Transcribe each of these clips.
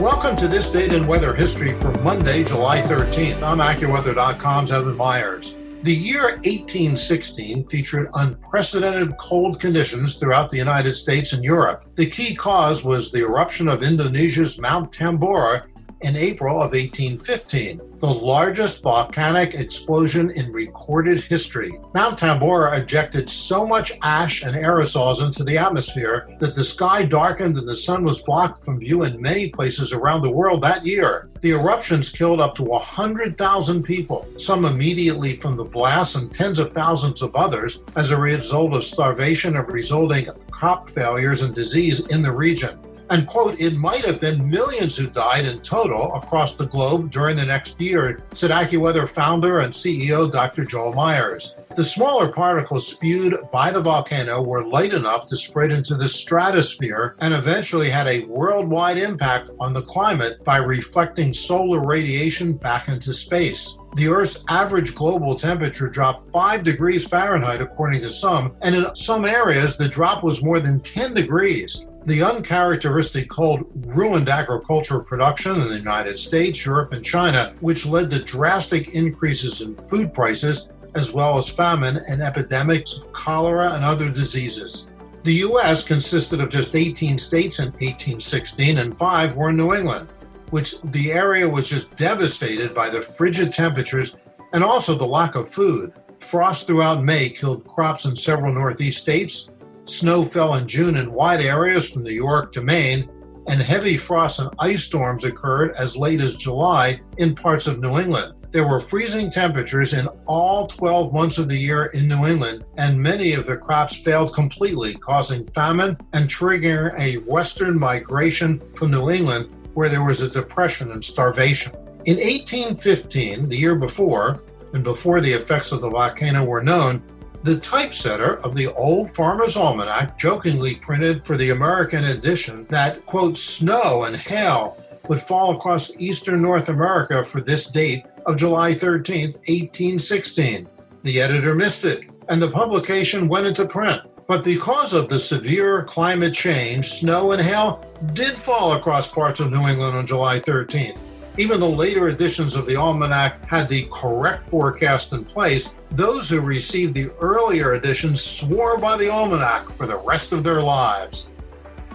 Welcome to this date in weather history for Monday, July 13th. I'm AccuWeather.com's Evan Myers. The year 1816 featured unprecedented cold conditions throughout the United States and Europe. The key cause was the eruption of Indonesia's Mount Tambora in April of 1815, the largest volcanic explosion in recorded history. Mount Tambora ejected so much ash and aerosols into the atmosphere that the sky darkened and the sun was blocked from view in many places around the world that year. The eruptions killed up to 100,000 people, some immediately from the blast and tens of thousands of others as a result of starvation and resulting crop failures and disease in the region. And, quote, it might have been millions who died in total across the globe during the next year, said AccuWeather founder and CEO Dr. Joel Myers. The smaller particles spewed by the volcano were light enough to spread into the stratosphere and eventually had a worldwide impact on the climate by reflecting solar radiation back into space. The Earth's average global temperature dropped 5 degrees Fahrenheit, according to some, and in some areas, the drop was more than 10 degrees. The uncharacteristic cold ruined agricultural production in the United States, Europe, and China, which led to drastic increases in food prices, as well as famine and epidemics of cholera and other diseases. The U.S. consisted of just 18 states in 1816, and five were in New England, which the area was just devastated by the frigid temperatures and also the lack of food. Frost throughout May killed crops in several Northeast states, Snow fell in June in wide areas from New York to Maine, and heavy frost and ice storms occurred as late as July in parts of New England. There were freezing temperatures in all 12 months of the year in New England, and many of the crops failed completely, causing famine and triggering a western migration from New England where there was a depression and starvation. In 1815, the year before, and before the effects of the volcano were known, the typesetter of the Old Farmer's Almanac jokingly printed for the American edition that, quote, snow and hail would fall across eastern North America for this date of July 13th, 1816. The editor missed it, and the publication went into print. But because of the severe climate change, snow and hail did fall across parts of New England on July 13th. Even though later editions of the almanac had the correct forecast in place, those who received the earlier editions swore by the almanac for the rest of their lives.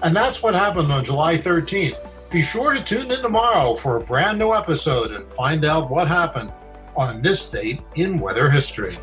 And that's what happened on July 13th. Be sure to tune in tomorrow for a brand new episode and find out what happened on this date in weather history.